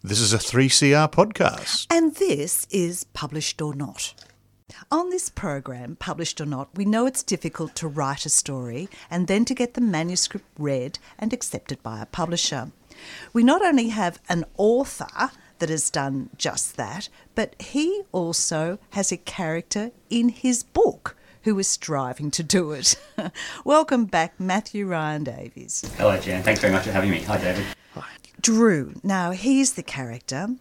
This is a 3CR podcast. And this is Published or Not. On this program, Published or Not, we know it's difficult to write a story and then to get the manuscript read and accepted by a publisher. We not only have an author that has done just that, but he also has a character in his book who is striving to do it. Welcome back, Matthew Ryan Davies. Hello, Jan. Thanks very much for having me. Hi, David. Drew, now he's the character.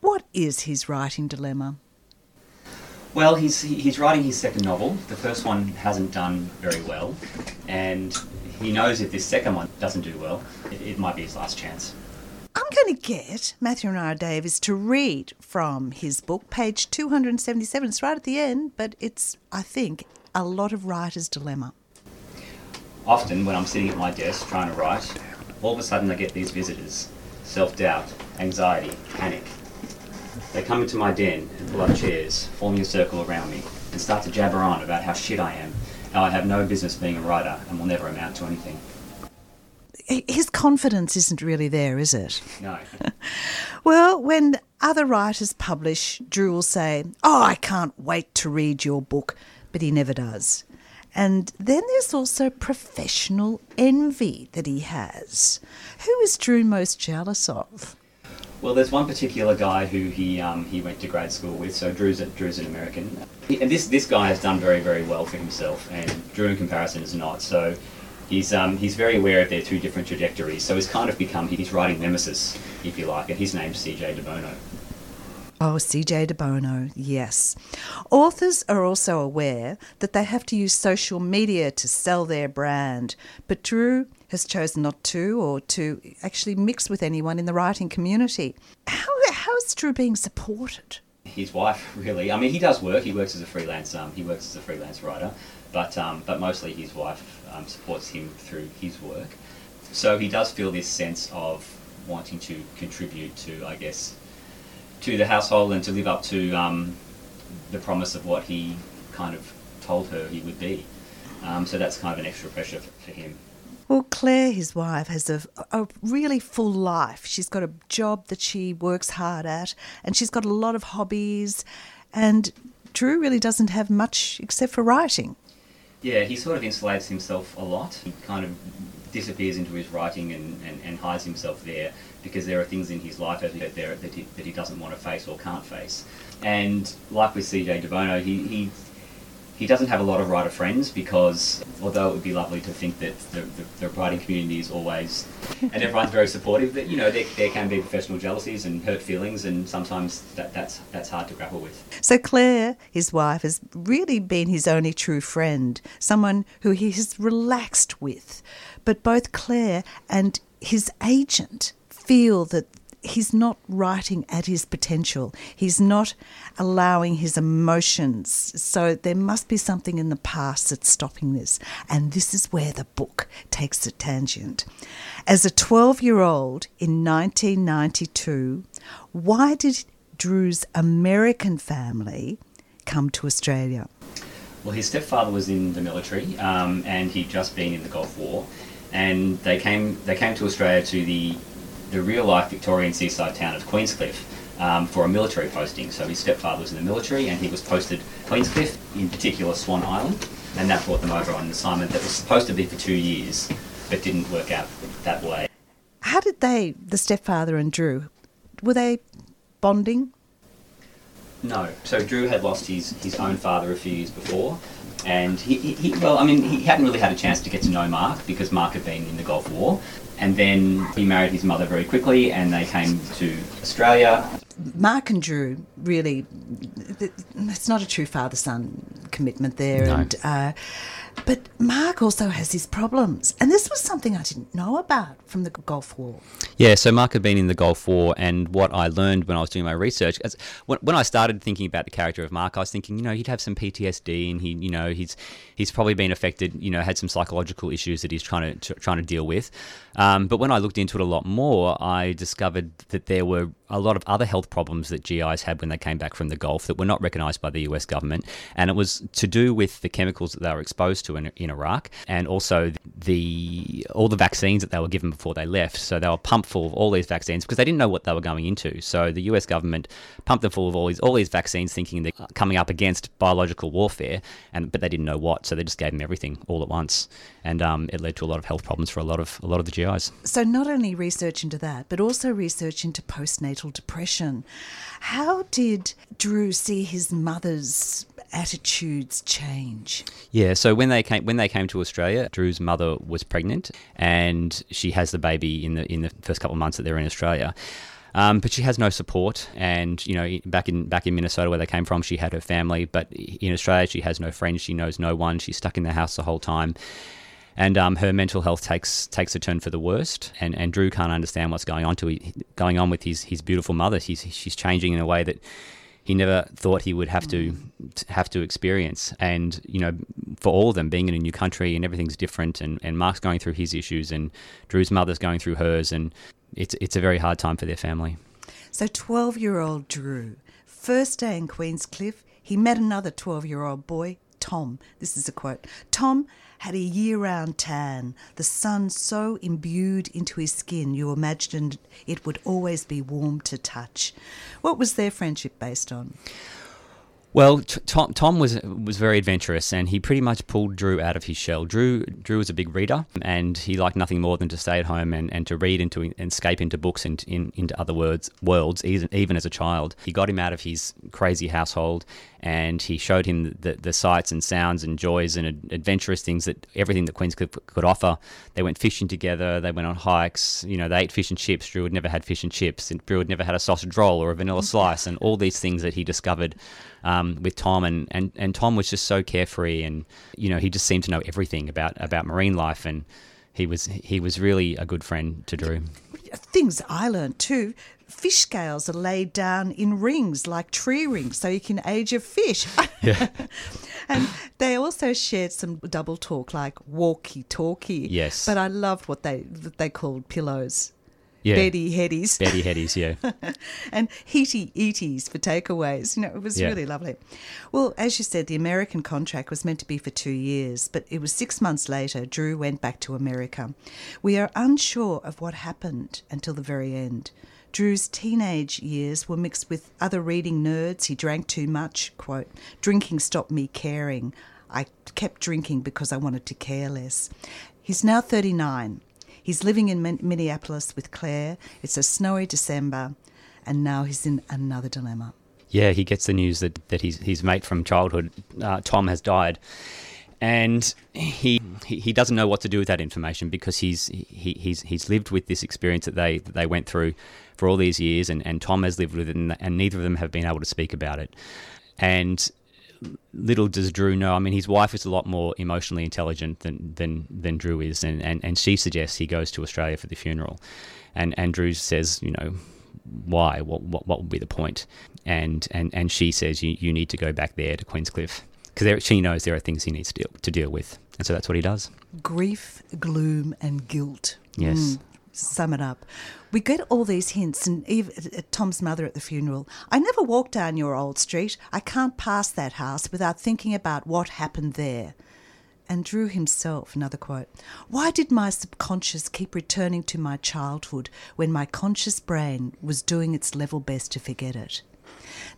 What is his writing dilemma? Well, he's he's writing his second novel. The first one hasn't done very well, and he knows if this second one doesn't do well, it, it might be his last chance. I'm going to get Matthew Ryan Davies to read from his book, page 277. It's right at the end, but it's, I think, a lot of writer's dilemma. Often, when I'm sitting at my desk trying to write, all of a sudden I get these visitors: self-doubt, anxiety, panic. They come into my den and pull up chairs, forming a circle around me, and start to jabber on about how shit I am, how I have no business being a writer and will never amount to anything. His confidence isn't really there, is it? No. Well, when other writers publish, Drew will say, Oh, I can't wait to read your book, but he never does. And then there's also professional envy that he has. Who is Drew most jealous of? Well, there's one particular guy who he um, he went to grad school with. So Drew's a, Drew's an American, and this this guy has done very very well for himself, and Drew in comparison is not. So he's um, he's very aware of their two different trajectories. So he's kind of become he's writing nemesis, if you like, and his name's C.J. DeBono. Oh, CJ De Bono, yes. Authors are also aware that they have to use social media to sell their brand, but Drew has chosen not to or to actually mix with anyone in the writing community. How, how is Drew being supported? His wife, really. I mean, he does work. He works as a freelance. Um, he works as a freelance writer, but um, but mostly his wife um, supports him through his work. So he does feel this sense of wanting to contribute to, I guess, to the household and to live up to um, the promise of what he kind of told her he would be. Um, so that's kind of an extra pressure for, for him. Well, Claire, his wife, has a, a really full life. She's got a job that she works hard at, and she's got a lot of hobbies. And Drew really doesn't have much except for writing. Yeah, he sort of insulates himself a lot. He kind of disappears into his writing and, and, and hides himself there because there are things in his life that, there, that, he, that he doesn't want to face or can't face. And like with CJ DeBono, he, he, he doesn't have a lot of writer friends because although it would be lovely to think that the, the, the writing community is always, and everyone's very supportive, that, you know, there, there can be professional jealousies and hurt feelings and sometimes that, that's, that's hard to grapple with. So Claire, his wife, has really been his only true friend, someone who he has relaxed with. But both Claire and his agent feel that he's not writing at his potential. He's not allowing his emotions. So there must be something in the past that's stopping this. And this is where the book takes a tangent. As a 12 year old in 1992, why did Drew's American family come to Australia? Well, his stepfather was in the military, um, and he'd just been in the Gulf War, and they came they came to Australia to the the real life Victorian seaside town of Queenscliff um, for a military posting. So his stepfather was in the military, and he was posted Queenscliff, in particular Swan Island, and that brought them over on an assignment that was supposed to be for two years, but didn't work out that way. How did they, the stepfather and Drew, were they bonding? No. So Drew had lost his, his own father a few years before, and he, he, he well, I mean, he hadn't really had a chance to get to know Mark because Mark had been in the Gulf War, and then he married his mother very quickly, and they came to Australia. Mark and Drew really, it's not a true father son commitment there. No. And, uh, but Mark also has his problems. And this was something I didn't know about from the Gulf War. Yeah, so Mark had been in the Gulf War, and what I learned when I was doing my research, as, when, when I started thinking about the character of Mark, I was thinking, you know, he'd have some PTSD, and he, you know, he's he's probably been affected, you know, had some psychological issues that he's trying to trying to deal with. Um, but when I looked into it a lot more, I discovered that there were a lot of other health problems that GIs had when they came back from the Gulf that were not recognised by the US government, and it was to do with the chemicals that they were exposed exposed to in, in Iraq, and also the all the vaccines that they were given before they left. So they were pumped full of all these vaccines because they didn't know what they were going into. So the U.S. government pumped them full of all these all these vaccines, thinking they're coming up against biological warfare, and but they didn't know what. So they just gave them everything all at once, and um, it led to a lot of health problems for a lot of a lot of the GIs. So, not only research into that, but also research into postnatal depression. How did Drew see his mother's attitudes change? Yeah, so when they came when they came to Australia, Drew's mother was pregnant, and she has the baby in the in the first couple of months that they're in Australia. Um, but she has no support, and you know, back in back in Minnesota where they came from, she had her family. But in Australia, she has no friends. She knows no one. She's stuck in the house the whole time and um, her mental health takes takes a turn for the worst. And, and Drew can't understand what's going on to going on with his his beautiful mother. He's she's changing in a way that he never thought he would have to have to experience. And you know, for all of them, being in a new country and everything's different, and, and Mark's going through his issues, and Drew's mother's going through hers, and it's it's a very hard time for their family. So, twelve year old Drew, first day in Queenscliff, he met another twelve year old boy, Tom. This is a quote. Tom had a year round tan, the sun so imbued into his skin you imagined it would always be warm to touch. What was their friendship based on? Well, Tom, Tom was was very adventurous, and he pretty much pulled Drew out of his shell. Drew Drew was a big reader, and he liked nothing more than to stay at home and, and to read and to escape into books and in, into other words worlds, even even as a child. He got him out of his crazy household, and he showed him the, the sights and sounds and joys and adventurous things that everything that Queenscliff could offer. They went fishing together. They went on hikes. You know, they ate fish and chips. Drew had never had fish and chips. And Drew had never had a sausage roll or a vanilla slice, and all these things that he discovered um, with Tom, and, and, and Tom was just so carefree, and you know he just seemed to know everything about about marine life, and he was he was really a good friend to Drew. Things I learned too. Fish scales are laid down in rings like tree rings, so you can age a fish. Yeah. and they also shared some double talk, like walkie-talkie. Yes. But I loved what they what they called pillows yeah. Betty Headies. Betty Headies, yeah. and Heaty Eaties for takeaways. You know, it was Yeah. really lovely. Well, as you said, the American contract was meant to be for two years, but it was six months later, Drew went back to America. We are unsure of what happened until the very end. Drew's teenage years were mixed with other reading nerds. He drank too much. Quote, drinking stopped me caring. I kept drinking because I wanted to care less. He's now 39. He's living in Min- Minneapolis with Claire. It's a snowy December, and now he's in another dilemma. Yeah, he gets the news that, that his, his mate from childhood, uh, Tom, has died. And he, he he doesn't know what to do with that information because he's he, he's he's lived with this experience that they that they went through for all these years, and, and Tom has lived with it, and, and neither of them have been able to speak about it. And little does Drew know. I mean, his wife is a lot more emotionally intelligent than than, than Drew is, and, and, and she suggests he goes to Australia for the funeral, and and Drew says, you know, why? What what, what would be the point? And and and she says you, you need to go back there to Queenscliff because she knows there are things he needs to deal, to deal with, and so that's what he does. Grief, gloom, and guilt. Yes. Mm, sum it up. We get all these hints, and even uh, uh, Tom's mother at the funeral. I never walk down your old street. I can't pass that house without thinking about what happened there. And Drew himself, another quote Why did my subconscious keep returning to my childhood when my conscious brain was doing its level best to forget it?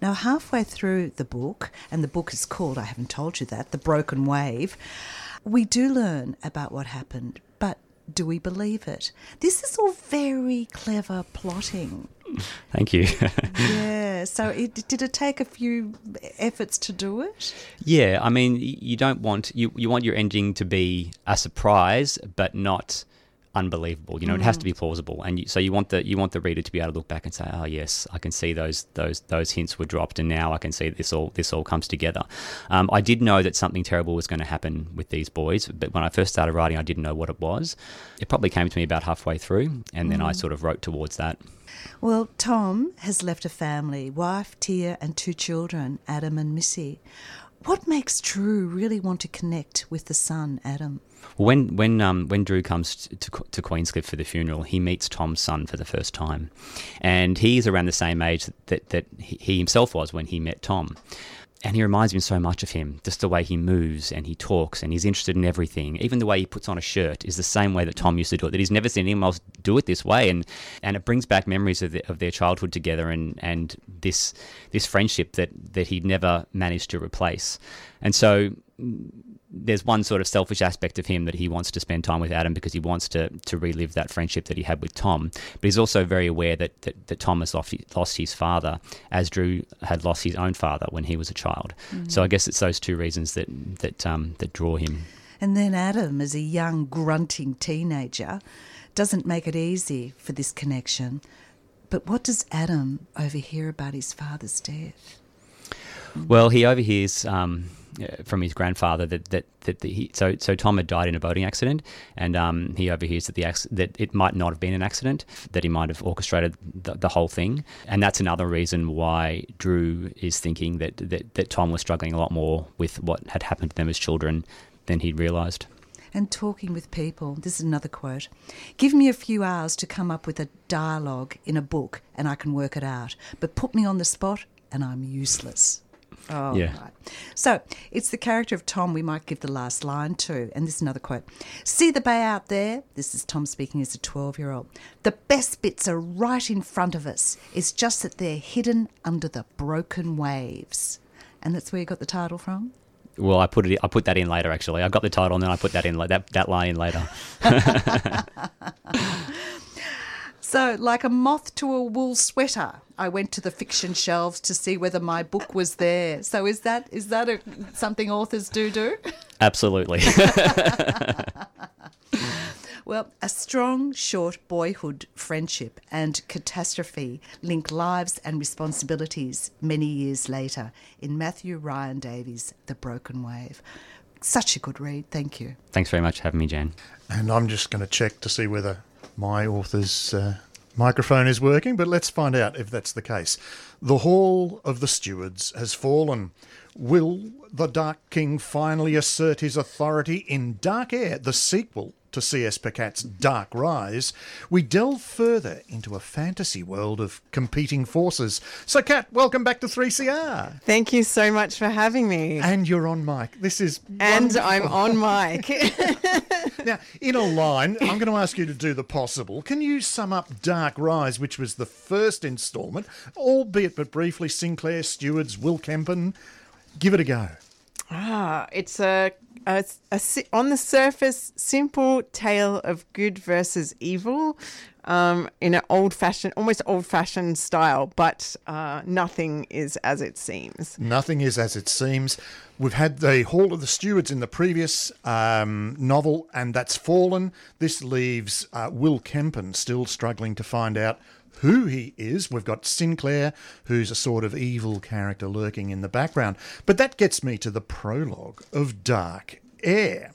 Now, halfway through the book, and the book is called, I haven't told you that, The Broken Wave, we do learn about what happened, do we believe it? This is all very clever plotting. Thank you. Yeah, so it, did it take a few efforts to do it? yeah, I mean, you don't want you you want your ending to be a surprise, but not unbelievable. You know, it has to be plausible, and you, so you want the you want the reader to be able to look back and say, "Oh, yes, I can see those those those hints were dropped, and now I can see this all this all comes together." Um, I did know that something terrible was going to happen with these boys, but when I first started writing, I didn't know what it was. It probably came to me about halfway through, and then I sort of wrote towards that. Well, Tom has left a family wife, Tia, and two children, Adam and Missy. What makes Drew really want to connect with the son, Adam? When when um, when Drew comes to to Queenscliff for the funeral, he meets Tom's son for the first time, and he's around the same age that that he himself was when he met Tom. And he reminds me so much of him, just the way he moves and he talks and he's interested in everything. Even the way he puts on a shirt is the same way that Tom used to do it. That he's never seen anyone else do it this way, and and it brings back memories of, the, of their childhood together and and this this friendship that that he'd never managed to replace. And so there's one sort of selfish aspect of him that he wants to spend time with Adam because he wants to to relive that friendship that he had with Tom. But he's also very aware that that, that Tom has lost, lost his father, as Drew had lost his own father when he was a child. Mm. So I guess it's those two reasons that that um, that draw him. And then Adam, as a young grunting teenager, doesn't make it easy for this connection. But what does Adam overhear about his father's death? Well, he overhears. Um, from his grandfather that that, that the, he, so so Tom had died in a boating accident, and um, he overhears that the that it might not have been an accident, that he might have orchestrated the, the, whole thing, and that's another reason why Drew is thinking that, that that Tom was struggling a lot more with what had happened to them as children than he'd realised. And talking with people, this is another quote. Give me a few hours to come up with a dialogue in a book and I can work it out. But put me on the spot and I'm useless. Oh, yeah. Right. So it's the character of Tom we might give the last line to. And this is another quote See the bay out there? This is Tom speaking as a 12 year old. The best bits are right in front of us. It's just that they're hidden under the broken waves. And that's where you got the title from? Well, I put it. I put that in later. Actually, I got the title and then I put that in that that line in later. So, like a moth to a wool sweater, I went to the fiction shelves to see whether my book was there. So, is that is that a, something authors do do? Absolutely. well, a strong, short boyhood friendship and catastrophe link lives and responsibilities many years later in Matthew Ryan Davies' The Broken Wave. Such a good read. Thank you. Thanks very much for having me, Jan. And I'm just going to check to see whether my author's uh, microphone is working, but let's find out if that's the case. The Hall of the Stewards has fallen. Will the Dark King finally assert his authority in Dark Heir, the sequel to C.S. Pacat's Dark Rise, we delve further into a fantasy world of competing forces. So, Kat, welcome back to 3CR. Thank you so much for having me. And you're on mic. This is. And wonderful. I'm on mic. now, in a line, I'm going to ask you to do the possible. Can you sum up Dark Rise, which was the first instalment, albeit but briefly, Sinclair, Stewards, Will Kempen? Give it a go. Ah, it's a, a, a, on the surface simple tale of good versus evil, um, in an old-fashioned, almost old-fashioned style, but uh, nothing is as it seems. Nothing is as it seems. We've had the Hall of the Stewards in the previous um, novel, and that's fallen. This leaves uh, Will Kempen still struggling to find out who he is. We've got Sinclair, who's a sort of evil character lurking in the background. But that gets me to the prologue of Dark Heir.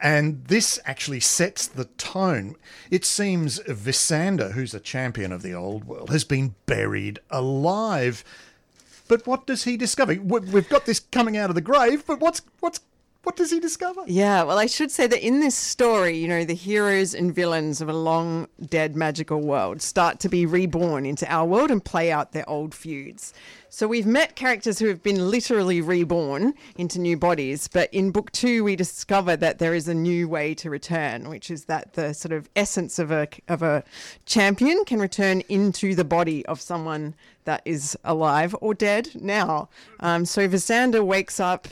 And this actually sets the tone. It seems Visander, who's a champion of the old world, has been buried alive. But what does he discover? We've got this coming out of the grave, but what's what's what does he discover? Yeah, well, I should say that in this story, you know, the heroes and villains of a long dead magical world start to be reborn into our world and play out their old feuds. So we've met characters who have been literally reborn into new bodies, but in book two, we discover that there is a new way to return, which is that the sort of essence of a of a champion can return into the body of someone that is alive or dead now. Um, so Visander wakes up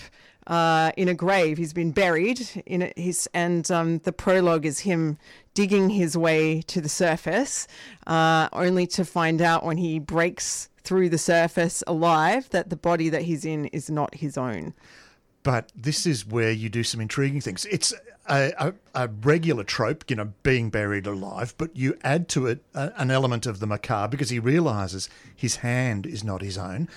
uh, in a grave. He's been buried in. His and um, the prologue is him digging his way to the surface, uh, only to find out when he breaks through the surface alive that the body that he's in is not his own. But this is where you do some intriguing things. It's a, a, a regular trope, you know, being buried alive, but you add to it a, an element of the macabre because he realizes his hand is not his own.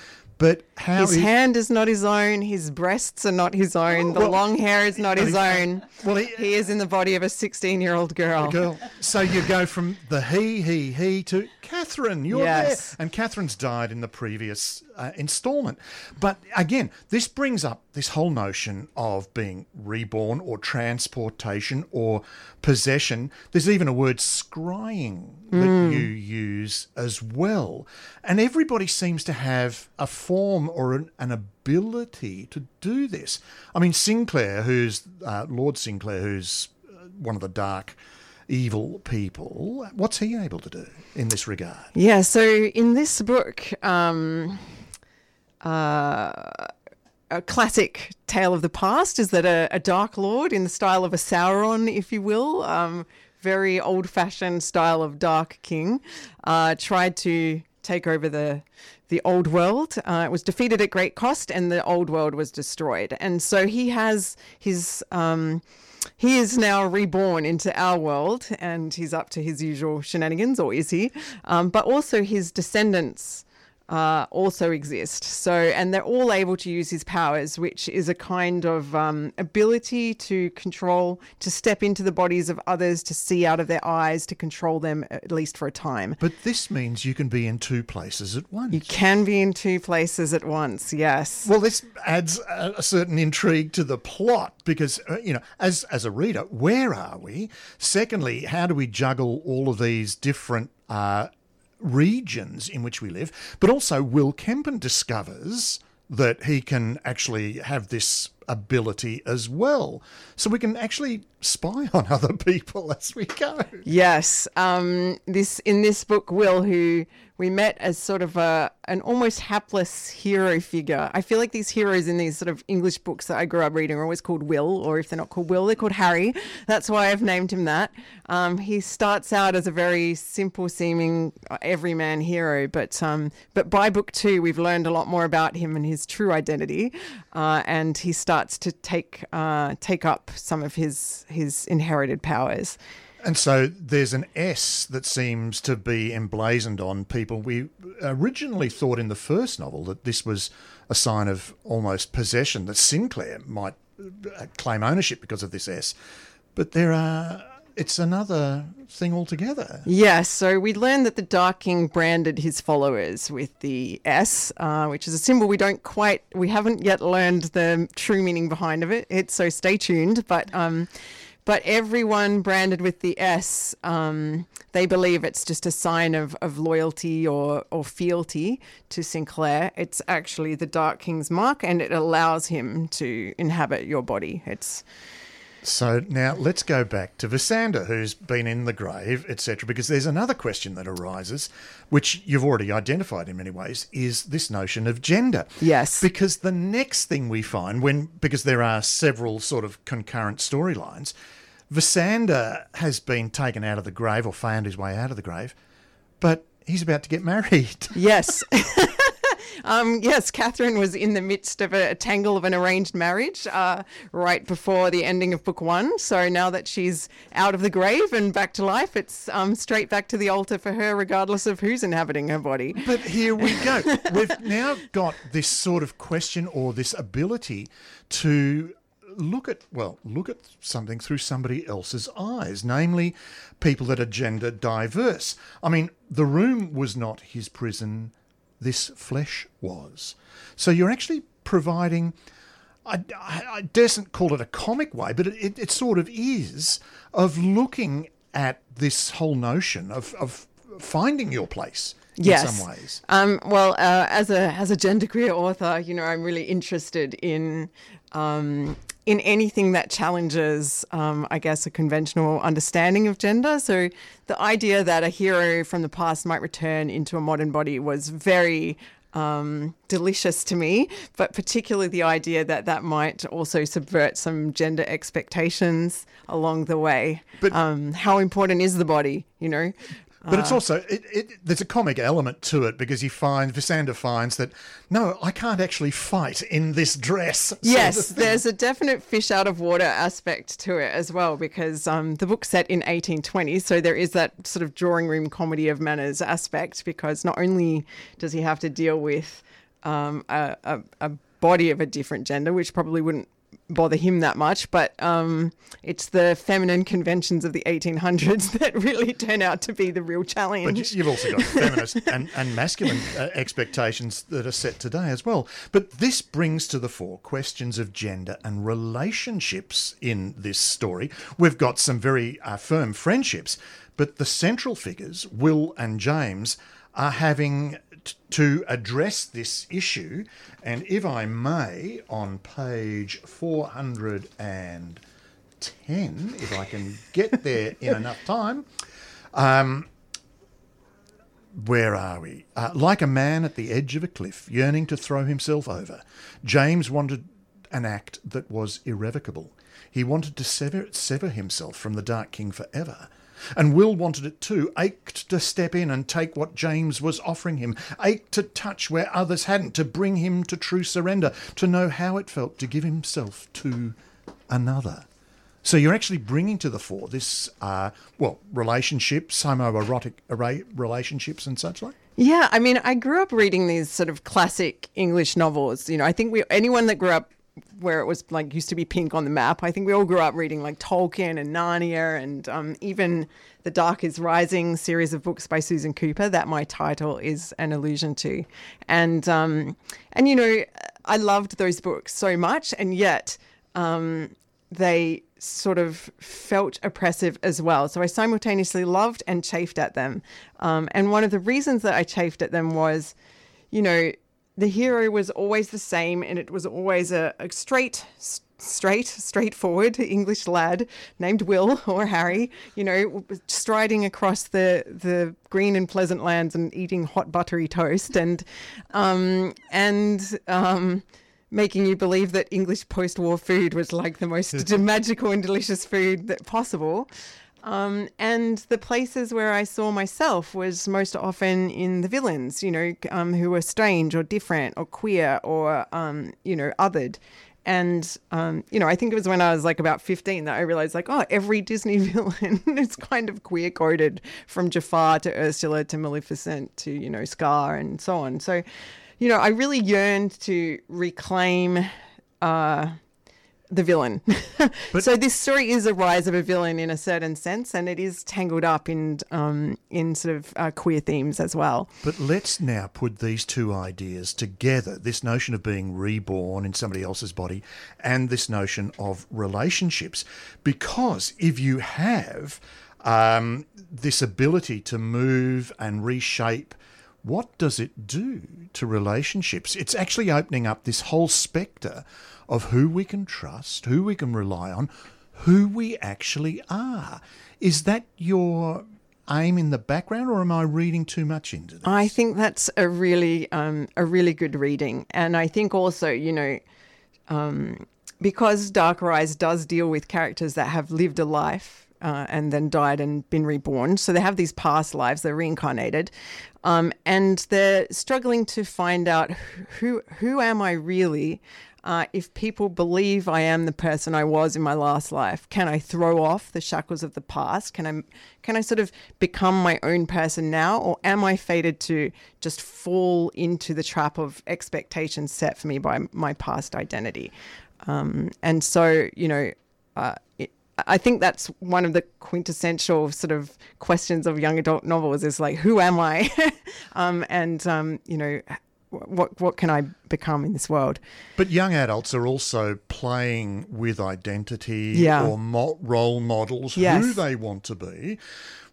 But how his is, hand is not his own, his breasts are not his own, the long hair is not his own. Well, he, he, is in the body of a 16-year-old girl. girl. So you go from the he, he, he to Catherine. You're yes. there, and Catherine's died in the previous uh, installment. But again, this brings up this whole notion of being reborn or transportation or possession. There's even a word scrying that mm. you use as well. And everybody seems to have a form or an, an ability to do this. I mean, Sinclair, who's uh, Lord Sinclair, who's uh, one of the dark, evil people, what's he able to do in this regard? Yeah, so in this book, um, uh, a classic tale of the past is that a, a, Dark Lord, in the style of a Sauron, if you will, um, very old fashioned style of Dark King, uh, tried to take over the the old world. Uh, it was defeated at great cost, and the old world was destroyed. And so he has his. Um, he is now reborn into our world and he's up to his usual shenanigans, or is he? Um, but also his descendants uh, also exist. So, and they're all able to use his powers, which is a kind of um, ability to control, to step into the bodies of others, to see out of their eyes, to control them at least for a time. But this means you can be in two places at once. You can be in two places at once. Yes. Well, this adds a, a certain intrigue to the plot because uh, you know, as as a reader, where are we? Secondly, how do we juggle all of these different uh, regions in which we live, but also Will Kempen discovers that he can actually have this ability as well. So we can actually spy on other people as we go. Yes. Um, this in this book, Will, who we met as sort of a an almost hapless hero figure. I feel like these heroes in these sort of English books that I grew up reading are always called Will, or if they're not called Will, they're called Harry. That's why I've named him that. Um, he starts out as a very simple seeming everyman hero, but um, but by book two, we've learned a lot more about him and his true identity, uh, and he starts to take uh, take up some of his his inherited powers. And so there's an S that seems to be emblazoned on people. We originally thought in the first novel that this was a sign of almost possession, that Sinclair might uh, claim ownership because of this S. But there are. It's another thing altogether. Yes, so we learned that the Dark King branded his followers with the S, uh, which is a symbol we don't quite, we haven't yet learned the true meaning behind of it. It's so stay tuned, but um, but everyone branded with the S, um, they believe it's just a sign of, of loyalty or, or fealty to Sinclair. It's actually the Dark King's mark and it allows him to inhabit your body. It's. So now let's go back to Visander, who's been in the grave, etc., because there's another question that arises, which you've already identified in many ways, is this notion of gender. Yes. Because the next thing we find, when because there are several sort of concurrent storylines, Visander has been taken out of the grave or found his way out of the grave, but he's about to get married. Yes. Um, yes, Catherine was in the midst of a, a tangle of an arranged marriage uh, right before the ending of book one. So now that she's out of the grave and back to life, it's um, straight back to the altar for her, regardless of who's inhabiting her body. But here we go. We've now got this sort of question or this ability to look at well look at something through somebody else's eyes namely people that are gender diverse i mean the room was not his prison this flesh was. So you're actually providing. I, I, I daresn't call it a comic way, but it, it, it, sort of is of looking at this whole notion of, of finding your place in some ways. Um, well, uh, as a as a genderqueer author, you know, I'm really interested in um, in anything that challenges, um, I guess, a conventional understanding of gender. So the idea that a hero from the past might return into a modern body was very um, delicious to me, but particularly the idea that that might also subvert some gender expectations along the way. But um, how important is the body? You know, but it's uh, also it, it, there's a comic element to it because he finds Visander finds that no, I can't actually fight in this dress. Yes, there's a definite fish out of water aspect to it as well because um, the book's set in 1820, so there is that sort of drawing room comedy of manners aspect because not only does he have to deal with um, a, a, a body of a different gender, which probably wouldn't bother him that much, but um, it's the feminine conventions of the 1800s that really turn out to be the real challenge. But you've also got feminist and, and masculine uh, expectations that are set today as well. But this brings to the fore questions of gender and relationships in this story. We've got some very uh, firm friendships, but the central figures, Will and James, are having t- to address this issue, and if I may, on page 410, if I can get there in enough time, um, where are we? Uh, like a man at the edge of a cliff, yearning to throw himself over, James wanted an act that was irrevocable. He wanted to sever, sever himself from the Dark King forever. And Will wanted it too, ached to step in and take what James was offering him, ached to touch where others hadn't, to bring him to true surrender, to know how it felt to give himself to another. So you're actually bringing to the fore this, uh, well, relationships, homoerotic array relationships and such like. Yeah, I mean, I grew up reading these sort of classic English novels. You know, I think we anyone that grew up where it was like used to be pink on the map. I think we all grew up reading like Tolkien and Narnia and um, even the Dark is Rising series of books by Susan Cooper that my title is an allusion to. And um, and you know, I loved those books so much, and yet um, they sort of felt oppressive as well. So I simultaneously loved and chafed at them. Um, and one of the reasons that I chafed at them was, you know, the hero was always the same and it was always a, a straight, straight, straightforward English lad named Will or Harry, you know, striding across the the green and pleasant lands and eating hot buttery toast and um, and um, making you believe that English post-war food was like the most magical and delicious food that possible. Um, and the places where I saw myself was most often in the villains, you know, um, who were strange or different or queer or, um, you know, othered. And, um, you know, I think it was when I was like about 15 that I realized, like, oh, every Disney villain is kind of queer coded from Jafar to Ursula to Maleficent to, you know, Scar and so on. So, you know, I really yearned to reclaim uh, the villain. so this story is a rise of a villain in a certain sense, and it is tangled up in um, in sort of uh, queer themes as well. But let's now put these two ideas together: this notion of being reborn in somebody else's body, and this notion of relationships. Because if you have um, this ability to move and reshape what does it do to relationships? It's actually opening up this whole spectre of who we can trust, who we can rely on, who we actually are. Is that your aim in the background, or am I reading too much into this? I think that's a really um, a really good reading, and I think also you know. Um, because Dark Rise does deal with characters that have lived a life uh, and then died and been reborn. So they have these past lives, they're reincarnated. Um, and they're struggling to find out who, who am I really? Uh, if people believe I am the person I was in my last life, can I throw off the shackles of the past? Can I, can I sort of become my own person now, or am I fated to just fall into the trap of expectations set for me by my past identity? Um, and so, you know, uh, it, I think that's one of the quintessential sort of questions of young adult novels is like, who am I? um, and, um, you know, what what can I become in this world? But young adults are also playing with identity yeah. or mo- role models, yes. who they want to be.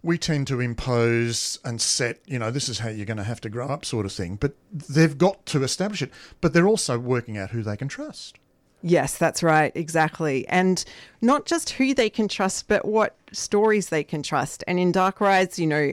We tend to impose and set, you know, this is how you're going to have to grow up, sort of thing. But they've got to establish it. But they're also working out who they can trust. Yes, that's right, exactly. And not just who they can trust, but what stories they can trust. And in Dark Rise, you know,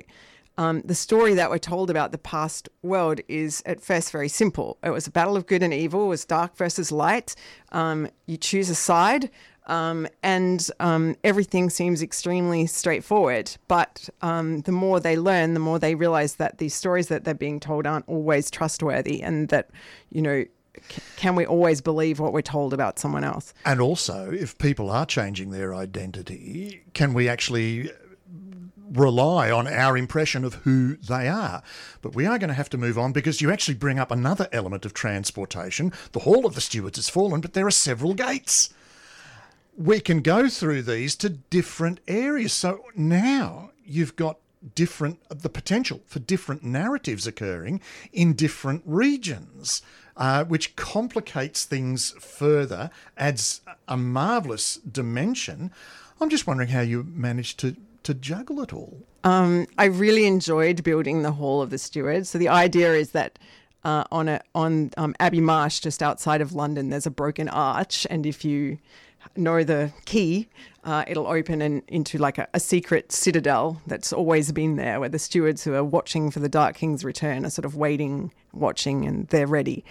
um, the story that we're told about the past world is at first very simple. It was a battle of good and evil, it was dark versus light. Um, you choose a side. Um, and um, everything seems extremely straightforward. But um, the more they learn, the more they realize that these stories that they're being told aren't always trustworthy, and that you know can we always believe what we're told about someone else? And also, if people are changing their identity, can we actually rely on our impression of who they are. But we are going to have to move on because you actually bring up another element of transportation. The Hall of the Stewards has fallen, but there are several gates. We can go through these to different areas. So now you've got different the potential for different narratives occurring in different regions uh, which complicates things further, adds a marvelous dimension. I'm just wondering how you managed to to juggle it all? Um, I really enjoyed building the Hall of the Stewards. So the idea is that uh, on a on um, Abbey Marsh, just outside of London, there's a broken arch, and if you know the key, uh, it'll open in, into like a, a, secret citadel that's always been there, where the stewards who are watching for the Dark King's return are sort of waiting, watching, and they're ready.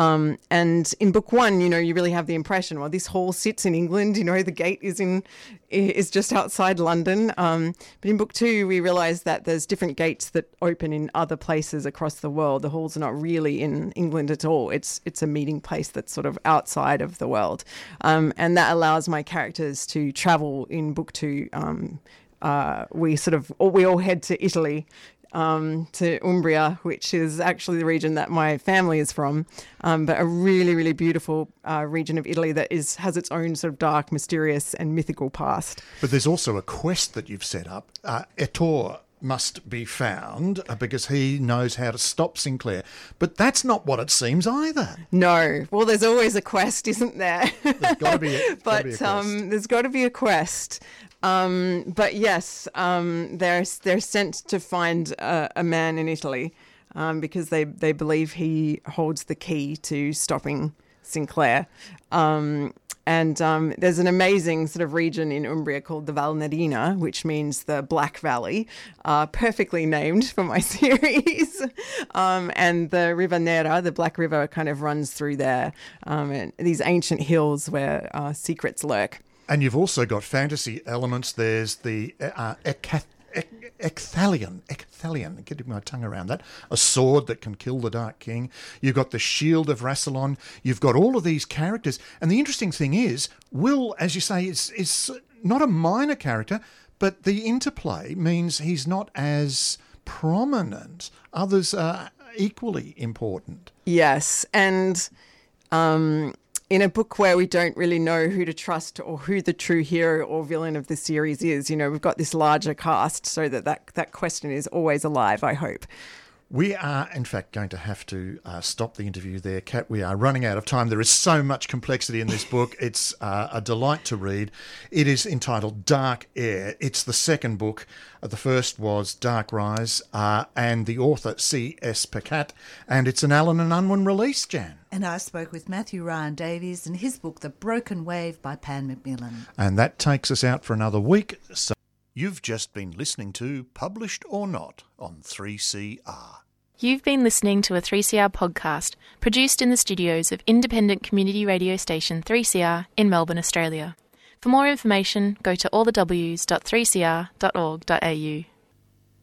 Um, and in book one, you know, you really have the impression, well, this hall sits in England. You know, the gate is in is just outside London. Um, but in book two, we realise that there's different gates that open in other places across the world. The halls are not really in England at all. It's it's a meeting place that's sort of outside of the world, um, and that allows my characters to travel in book two. Um, uh, we sort of we all head to Italy um, to Umbria, which is actually the region that my family is from, um, but a really, really beautiful uh, region of Italy that is has its own sort of dark, mysterious, and mythical past. But there's also a quest that you've set up. Uh, Ettore must be found uh, because he knows how to stop Sinclair. But that's not what it seems either. No. Well, there's always a quest, isn't there? There's got to be. A, but um, there's got to be a quest. Um, but yes, um, they're they're sent to find a, a man in Italy um, because they they believe he holds the key to stopping Sinclair. Um, and um, there's an amazing sort of region in Umbria called the Valnerina, which means the Black Valley, uh, perfectly named for my series. um, and the River Nera, the Black River, kind of runs through there, and these ancient hills where uh, secrets lurk. And you've also got fantasy elements. There's the uh, Ekath- Ekthalion, Ekthalion, getting my tongue around that, a sword that can kill the Dark King. You've got the Shield of Rassilon. You've got all of these characters. And the interesting thing is, Will, as you say, is, is not a minor character, but the interplay means he's not as prominent. Others are equally important. Yes. And um, in a book where we don't really know who to trust or who the true hero or villain of the series is, you know, we've got this larger cast so that that, that question is always alive, I hope. We are, in fact, going to have to uh, stop the interview there, Kat. We are running out of time. There is so much complexity in this book. It's uh, a delight to read. It is entitled Dark Heir. It's the second book. Uh, the first was Dark Rise, uh, and the author C.S. Pacat, and it's an Allen and Unwin release, Jan. And I spoke with Matthew Ryan Davies in his book, The Broken Wave by Pan Macmillan. And that takes us out for another week. So You've just been listening to Published or Not on 3CR. You've been listening to a 3CR podcast produced in the studios of independent community radio station 3CR in Melbourne, Australia. For more information, go to allthews.3cr.org.au.